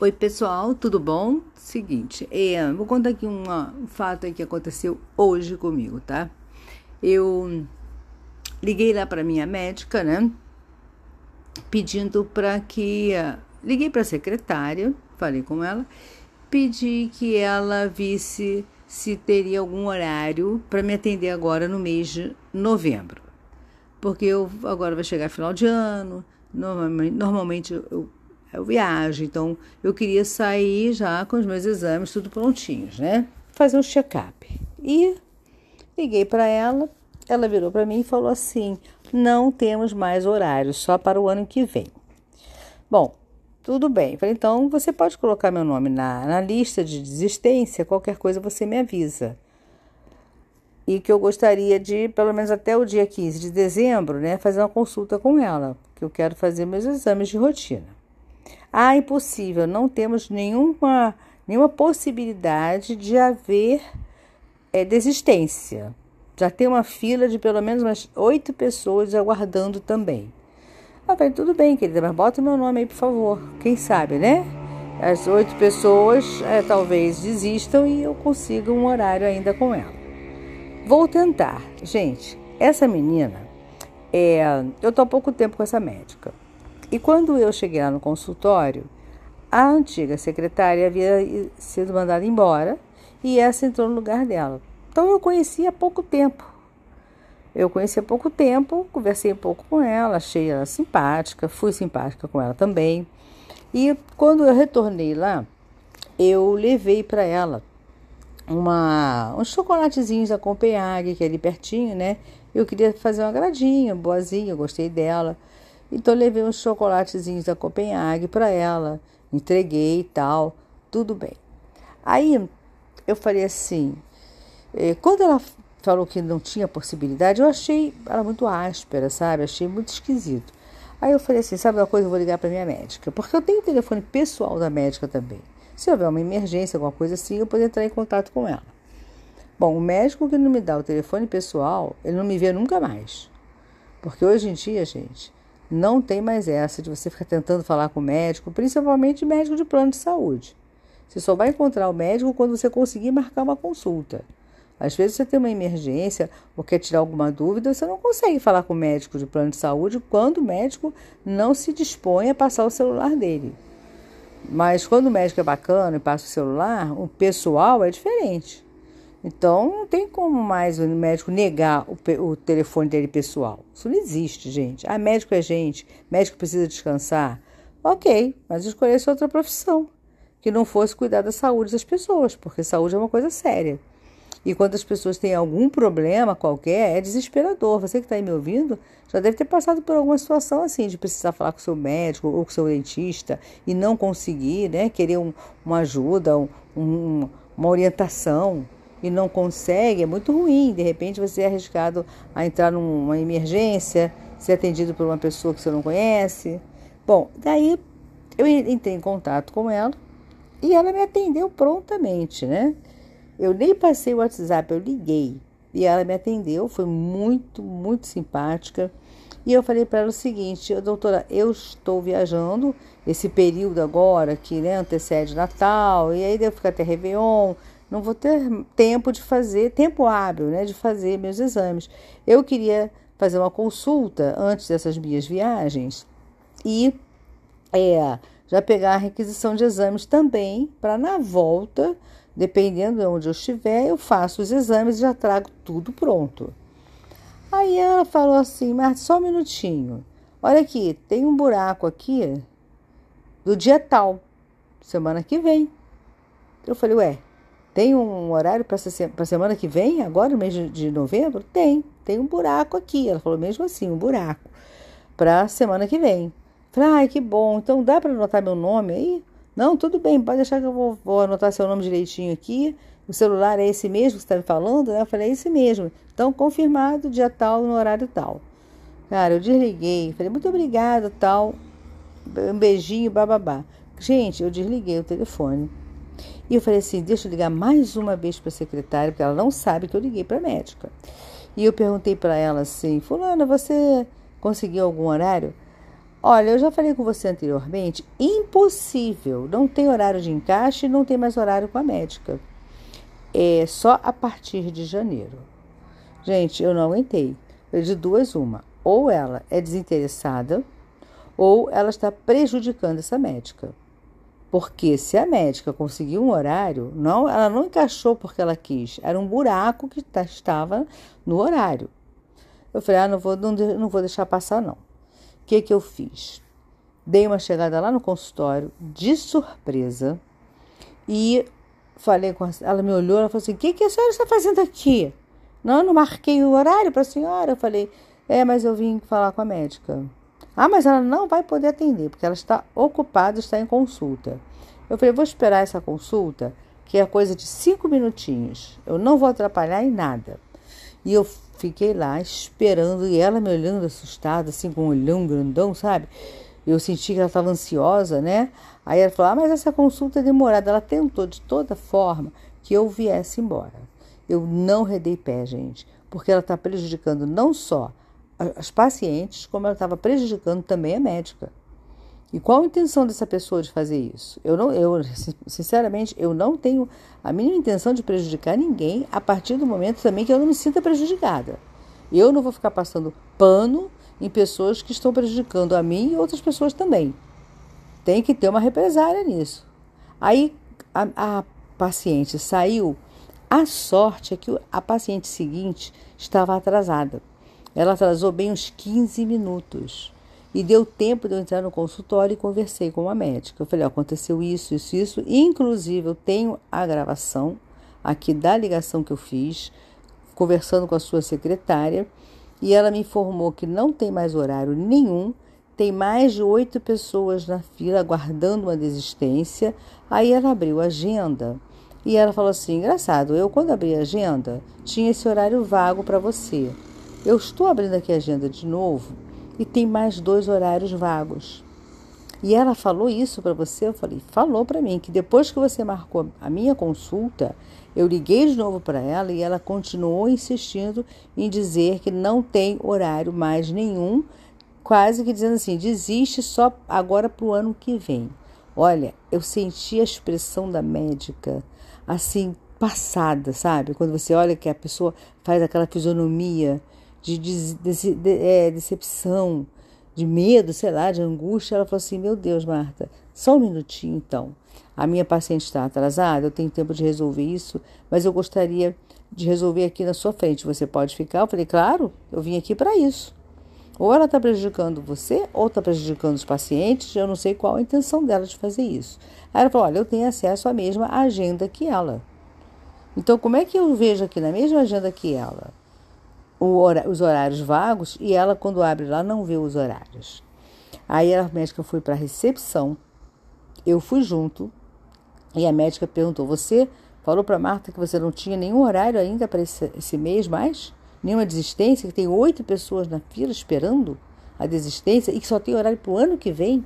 Oi, pessoal, tudo bom? Seguinte, é, vou contar aqui um fato que aconteceu hoje comigo, tá? Eu liguei lá para minha médica, né? Pedindo para que. Liguei para a secretária, falei com ela, pedi que ela visse se teria algum horário para me atender agora no mês de novembro. Porque eu agora vai chegar final de ano, normalmente eu eu viajo, então eu queria sair já com os meus exames tudo prontinhos, né? Fazer um check-up. E liguei para ela, ela virou para mim e falou assim: "Não temos mais horário, só para o ano que vem". Bom, tudo bem. Falei, então você pode colocar meu nome na, na lista de desistência, qualquer coisa você me avisa. E que eu gostaria de, pelo menos até o dia 15 de dezembro, né, fazer uma consulta com ela, que eu quero fazer meus exames de rotina. Ah, impossível, não temos nenhuma, nenhuma possibilidade de haver é, desistência. Já tem uma fila de pelo menos umas oito pessoas aguardando também. Ah, falei, tudo bem, querida, mas bota meu nome aí, por favor. Quem sabe, né? As oito pessoas é, talvez desistam e eu consiga um horário ainda com ela. Vou tentar. Gente, essa menina, é, eu estou há pouco tempo com essa médica. E quando eu cheguei lá no consultório, a antiga secretária havia sido mandada embora e essa entrou no lugar dela. Então eu conhecia há pouco tempo. Eu conheci há pouco tempo, conversei um pouco com ela, achei ela simpática, fui simpática com ela também. E quando eu retornei lá, eu levei para ela uma, uns chocolatezinhos da Copenhague, que é ali pertinho, né? Eu queria fazer uma agradinha, boazinha, gostei dela. Então levei uns chocolatezinhos da Copenhague para ela, entreguei e tal, tudo bem. Aí eu falei assim, eh, quando ela falou que não tinha possibilidade, eu achei ela muito áspera, sabe? Achei muito esquisito. Aí eu falei assim, sabe uma coisa, eu vou ligar para minha médica, porque eu tenho o telefone pessoal da médica também. Se houver uma emergência, alguma coisa assim, eu poder entrar em contato com ela. Bom, o médico que não me dá o telefone pessoal, ele não me vê nunca mais. Porque hoje em dia, gente, não tem mais essa de você ficar tentando falar com o médico, principalmente médico de plano de saúde. Você só vai encontrar o médico quando você conseguir marcar uma consulta. Às vezes você tem uma emergência ou quer tirar alguma dúvida, você não consegue falar com o médico de plano de saúde quando o médico não se dispõe a passar o celular dele. Mas quando o médico é bacana e passa o celular, o pessoal é diferente. Então, não tem como mais o médico negar o, o, telefone dele pessoal. Isso não existe, gente. Ah, médico é gente, médico precisa descansar. Ok, mas escolhesse outra profissão que não fosse cuidar da saúde das pessoas, porque saúde é uma coisa séria. E quando as pessoas têm algum problema qualquer, é desesperador. Você que está aí me ouvindo já deve ter passado por alguma situação assim, de precisar falar com o seu médico ou com o seu dentista e não conseguir, né? Querer um, uma ajuda, um, uma orientação e não consegue, é muito ruim. De repente você é arriscado a entrar numa emergência, ser atendido por uma pessoa que você não conhece. Bom, daí eu entrei em contato com ela e ela me atendeu prontamente, né? Eu nem passei o WhatsApp, eu liguei e ela me atendeu, foi muito, muito simpática. E eu falei para ela o seguinte, doutora, eu estou viajando esse período agora que né, antecede Natal, e aí devo ficar até Réveillon, não vou ter tempo de fazer, tempo hábil, né, de fazer meus exames. Eu queria fazer uma consulta antes dessas minhas viagens e é, já pegar a requisição de exames também, para na volta, dependendo de onde eu estiver, eu faço os exames e já trago tudo pronto. Aí ela falou assim, mas só um minutinho. Olha aqui, tem um buraco aqui do dia tal, semana que vem. Eu falei, ué, tem um horário para a semana que vem, agora, no mês de novembro? Tem, tem um buraco aqui. Ela falou mesmo assim, um buraco, para a semana que vem. Falei, ai, que bom, então dá para anotar meu nome aí? Não, tudo bem, pode deixar que eu vou, vou anotar seu nome direitinho aqui. O celular é esse mesmo que você está me falando? Eu falei, é esse mesmo. Então, confirmado, dia tal, no horário tal. Cara, eu desliguei, falei, muito obrigada, tal. Um beijinho, bababá. Gente, eu desliguei o telefone. E eu falei assim: deixa eu ligar mais uma vez para a secretária, porque ela não sabe que eu liguei para a médica. E eu perguntei para ela assim: Fulana, você conseguiu algum horário? Olha, eu já falei com você anteriormente, impossível. Não tem horário de encaixe, não tem mais horário com a médica. É só a partir de janeiro. Gente, eu não aguentei. De duas, uma. Ou ela é desinteressada, ou ela está prejudicando essa médica. Porque se a médica conseguiu um horário, não, ela não encaixou porque ela quis. Era um buraco que tá, estava no horário. Eu falei, ah, não vou, não, não vou deixar passar, não. O que, que eu fiz? Dei uma chegada lá no consultório de surpresa e falei com ela. Ela me olhou, ela falou assim: O que, que a senhora está fazendo aqui? Não, eu não marquei o horário para a senhora. Eu falei: É, mas eu vim falar com a médica. Ah, mas ela não vai poder atender, porque ela está ocupada, está em consulta. Eu falei: Vou esperar essa consulta, que é coisa de cinco minutinhos. Eu não vou atrapalhar em nada. E eu fiquei lá esperando e ela me olhando assustada, assim, com um olhão grandão, sabe? Eu senti que ela estava ansiosa, né? Aí ela falou: ah, mas essa consulta é demorada. Ela tentou de toda forma que eu viesse embora. Eu não redei pé, gente, porque ela está prejudicando não só as pacientes, como ela estava prejudicando também a médica. E qual a intenção dessa pessoa de fazer isso? Eu não, eu sinceramente, eu não tenho a mínima intenção de prejudicar ninguém a partir do momento também que eu não me sinta prejudicada. Eu não vou ficar passando pano em pessoas que estão prejudicando a mim e outras pessoas também. Tem que ter uma represária nisso. Aí a, a paciente saiu. A sorte é que a paciente seguinte estava atrasada. Ela atrasou bem uns 15 minutos. E deu tempo de eu entrar no consultório e conversei com a médica. Eu falei: aconteceu isso, isso, isso. Inclusive, eu tenho a gravação aqui da ligação que eu fiz, conversando com a sua secretária. E ela me informou que não tem mais horário nenhum, tem mais de oito pessoas na fila aguardando uma desistência. Aí ela abriu a agenda e ela falou assim: engraçado, eu quando abri a agenda tinha esse horário vago para você. Eu estou abrindo aqui a agenda de novo e tem mais dois horários vagos. E ela falou isso para você? Eu falei, falou para mim que depois que você marcou a minha consulta, eu liguei de novo para ela e ela continuou insistindo em dizer que não tem horário mais nenhum, quase que dizendo assim, desiste só agora para o ano que vem. Olha, eu senti a expressão da médica assim passada, sabe? Quando você olha que a pessoa faz aquela fisionomia de, de, de, de é, decepção, de medo, sei lá, de angústia, ela falou assim: Meu Deus, Marta, só um minutinho então. A minha paciente está atrasada, eu tenho tempo de resolver isso, mas eu gostaria de resolver aqui na sua frente. Você pode ficar? Eu falei: Claro, eu vim aqui para isso. Ou ela está prejudicando você, ou está prejudicando os pacientes, eu não sei qual a intenção dela de fazer isso. Aí ela falou: Olha, eu tenho acesso à mesma agenda que ela. Então, como é que eu vejo aqui na mesma agenda que ela? Os horários vagos e ela, quando abre lá, não vê os horários. Aí a médica foi para a recepção, eu fui junto e a médica perguntou: Você falou para Marta que você não tinha nenhum horário ainda para esse, esse mês mais? Nenhuma desistência? Que tem oito pessoas na fila esperando a desistência e que só tem horário para o ano que vem?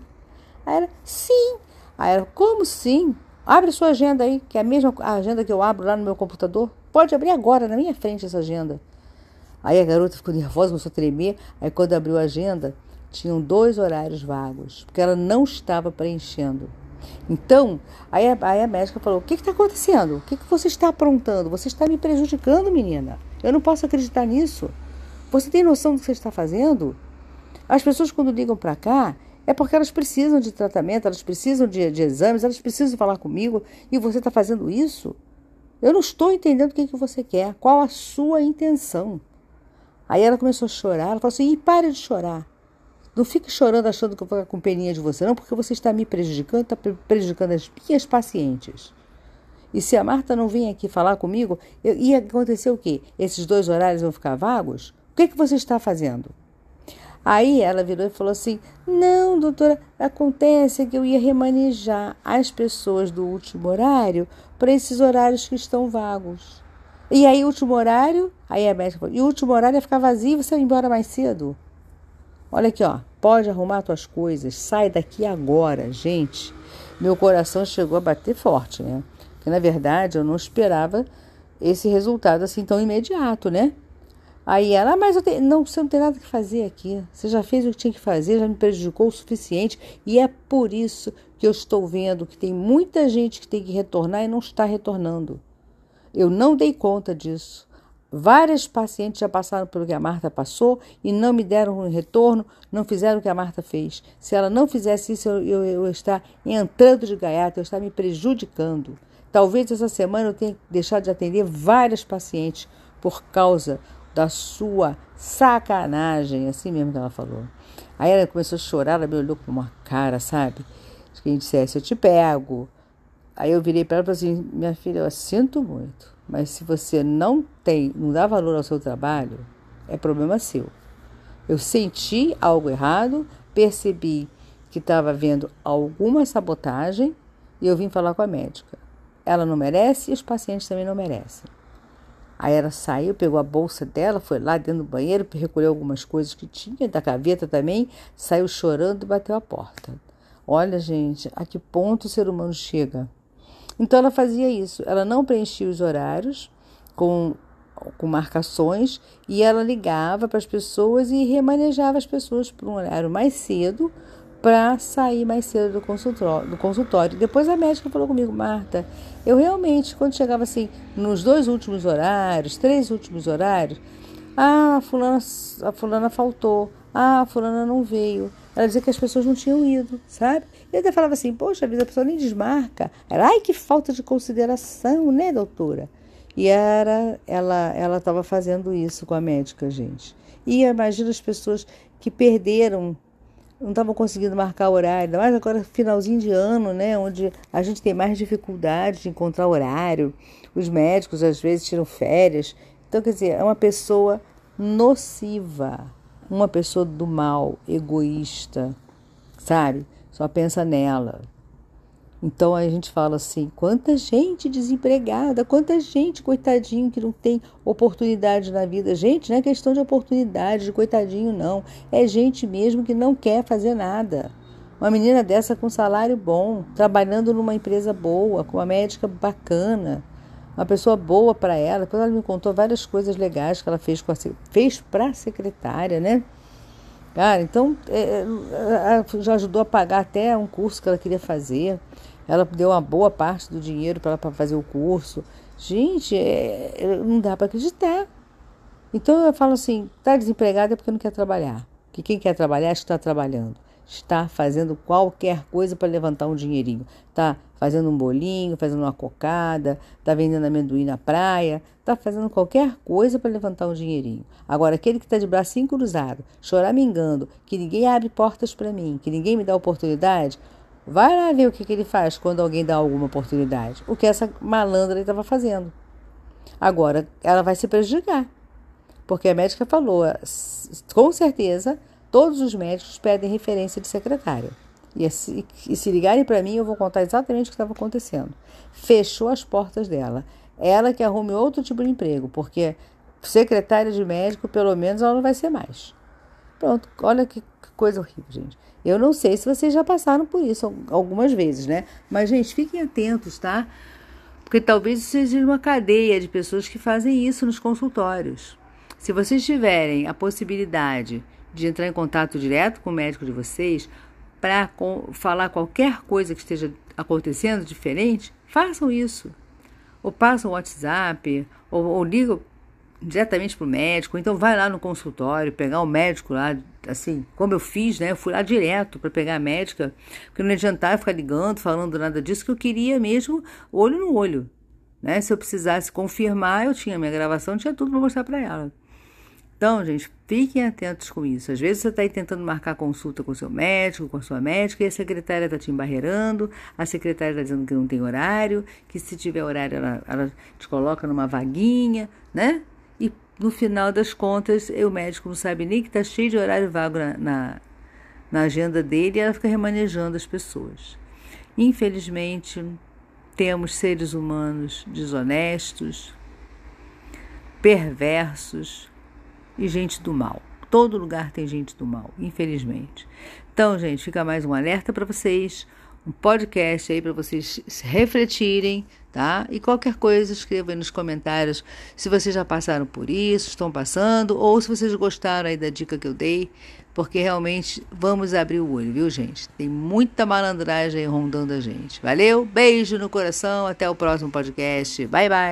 Aí ela: Sim. Aí ela: Como sim? Abre sua agenda aí, que é a mesma agenda que eu abro lá no meu computador. Pode abrir agora, na minha frente, essa agenda. Aí a garota ficou nervosa, começou a tremer. Aí quando abriu a agenda, tinham dois horários vagos, porque ela não estava preenchendo. Então, aí a, aí a médica falou: O que está acontecendo? O que, que você está aprontando? Você está me prejudicando, menina. Eu não posso acreditar nisso. Você tem noção do que você está fazendo? As pessoas, quando ligam para cá, é porque elas precisam de tratamento, elas precisam de, de exames, elas precisam falar comigo e você está fazendo isso? Eu não estou entendendo o que, que você quer, qual a sua intenção. Aí ela começou a chorar. Ela falou assim: e pare de chorar. Não fique chorando achando que eu vou ficar com peninha de você, não, porque você está me prejudicando, está prejudicando as minhas pacientes. E se a Marta não vir aqui falar comigo, eu, ia acontecer o quê? Esses dois horários vão ficar vagos? O que, que você está fazendo? Aí ela virou e falou assim: Não, doutora, acontece que eu ia remanejar as pessoas do último horário para esses horários que estão vagos. E aí, último horário, aí a médica falou, e o último horário é ficar vazio e você vai embora mais cedo. Olha aqui, ó, pode arrumar tuas coisas, sai daqui agora, gente. Meu coração chegou a bater forte, né? Porque na verdade eu não esperava esse resultado assim tão imediato, né? Aí ela, ah, mas eu tenho, não, você não tem nada que fazer aqui. Você já fez o que tinha que fazer, já me prejudicou o suficiente. E é por isso que eu estou vendo que tem muita gente que tem que retornar e não está retornando. Eu não dei conta disso. Várias pacientes já passaram pelo que a Marta passou e não me deram um retorno, não fizeram o que a Marta fez. Se ela não fizesse isso, eu, eu, eu entrando de gaiata, eu estar me prejudicando. Talvez essa semana eu tenha deixado de atender várias pacientes por causa da sua sacanagem, assim mesmo que ela falou. Aí ela começou a chorar, ela me olhou com uma cara, sabe? De quem dissesse, eu te pego. Aí eu virei para ela e falei assim, minha filha, eu sinto muito, mas se você não tem, não dá valor ao seu trabalho, é problema seu. Eu senti algo errado, percebi que estava havendo alguma sabotagem e eu vim falar com a médica. Ela não merece e os pacientes também não merecem. Aí ela saiu, pegou a bolsa dela, foi lá dentro do banheiro, recolheu algumas coisas que tinha, da gaveta também, saiu chorando e bateu a porta. Olha, gente, a que ponto o ser humano chega? Então ela fazia isso, ela não preenchia os horários com, com marcações e ela ligava para as pessoas e remanejava as pessoas para um horário mais cedo para sair mais cedo do consultório, do consultório. Depois a médica falou comigo, Marta, eu realmente, quando chegava assim, nos dois últimos horários, três últimos horários, ah, a fulana, a fulana faltou, ah, a fulana não veio. Ela dizia que as pessoas não tinham ido, sabe? E até falava assim, poxa vida, a pessoa nem desmarca. Ela, ai, que falta de consideração, né, doutora? E era, ela ela estava fazendo isso com a médica, gente. E imagina as pessoas que perderam não estavam conseguindo marcar horário, mais agora finalzinho de ano, né, onde a gente tem mais dificuldade de encontrar horário. Os médicos às vezes tiram férias. Então, quer dizer, é uma pessoa nociva, uma pessoa do mal, egoísta, sabe? Só pensa nela. Então a gente fala assim: quanta gente desempregada, quanta gente, coitadinho, que não tem oportunidade na vida. Gente, não é questão de oportunidade, de coitadinho, não. É gente mesmo que não quer fazer nada. Uma menina dessa com salário bom, trabalhando numa empresa boa, com uma médica bacana, uma pessoa boa para ela. Depois ela me contou várias coisas legais que ela fez, com a, fez para a secretária, né? Cara, então é, é já ajudou a pagar até um curso que ela queria fazer. Ela deu uma boa parte do dinheiro para ela fazer o curso. Gente, é, é não dá para acreditar. Então eu falo assim: está desempregada é porque não quer trabalhar. Que quem quer trabalhar está trabalhando. Está fazendo qualquer coisa para levantar um dinheirinho. Está fazendo um bolinho, fazendo uma cocada, está vendendo amendoim na praia, está fazendo qualquer coisa para levantar um dinheirinho. Agora, aquele que está de bracinho cruzado, choramingando, que ninguém abre portas para mim, que ninguém me dá oportunidade, Vai lá ver o que, que ele faz quando alguém dá alguma oportunidade. O que essa malandra estava fazendo. Agora, ela vai se prejudicar. Porque a médica falou, com certeza, todos os médicos pedem referência de secretária. E se, e se ligarem para mim, eu vou contar exatamente o que estava acontecendo. Fechou as portas dela. Ela que arrume outro tipo de emprego, porque secretária de médico, pelo menos, ela não vai ser mais. Pronto, olha que coisa horrível, gente. Eu não sei se vocês já passaram por isso algumas vezes, né? Mas, gente, fiquem atentos, tá? Porque talvez seja uma cadeia de pessoas que fazem isso nos consultórios. Se vocês tiverem a possibilidade de entrar em contato direto com o médico de vocês para falar qualquer coisa que esteja acontecendo diferente, façam isso. Ou passam o WhatsApp, ou, ou ligam diretamente para o médico, então vai lá no consultório, pegar o médico lá, assim, como eu fiz, né? Eu fui lá direto para pegar a médica, porque não adiantava ficar ligando, falando nada disso, que eu queria mesmo olho no olho. Né? Se eu precisasse confirmar, eu tinha minha gravação, tinha tudo para mostrar para ela. Então, gente, fiquem atentos com isso. Às vezes você está aí tentando marcar consulta com seu médico, com a sua médica, e a secretária está te embarreirando, a secretária está dizendo que não tem horário, que se tiver horário ela, ela te coloca numa vaguinha, né? E no final das contas, o médico não sabe nem que está cheio de horário vago na, na, na agenda dele e ela fica remanejando as pessoas. Infelizmente, temos seres humanos desonestos, perversos e gente do mal. Todo lugar tem gente do mal, infelizmente. Então, gente, fica mais um alerta para vocês. um podcast aí para vocês refletirem, tá? E qualquer coisa, escreva aí nos comentários se vocês já passaram por isso, estão passando, ou se vocês gostaram aí da dica que eu dei, porque realmente vamos abrir o olho, viu, gente? Tem muita malandragem aí rondando a gente. Valeu, beijo no coração, até o próximo podcast. Bye, bye.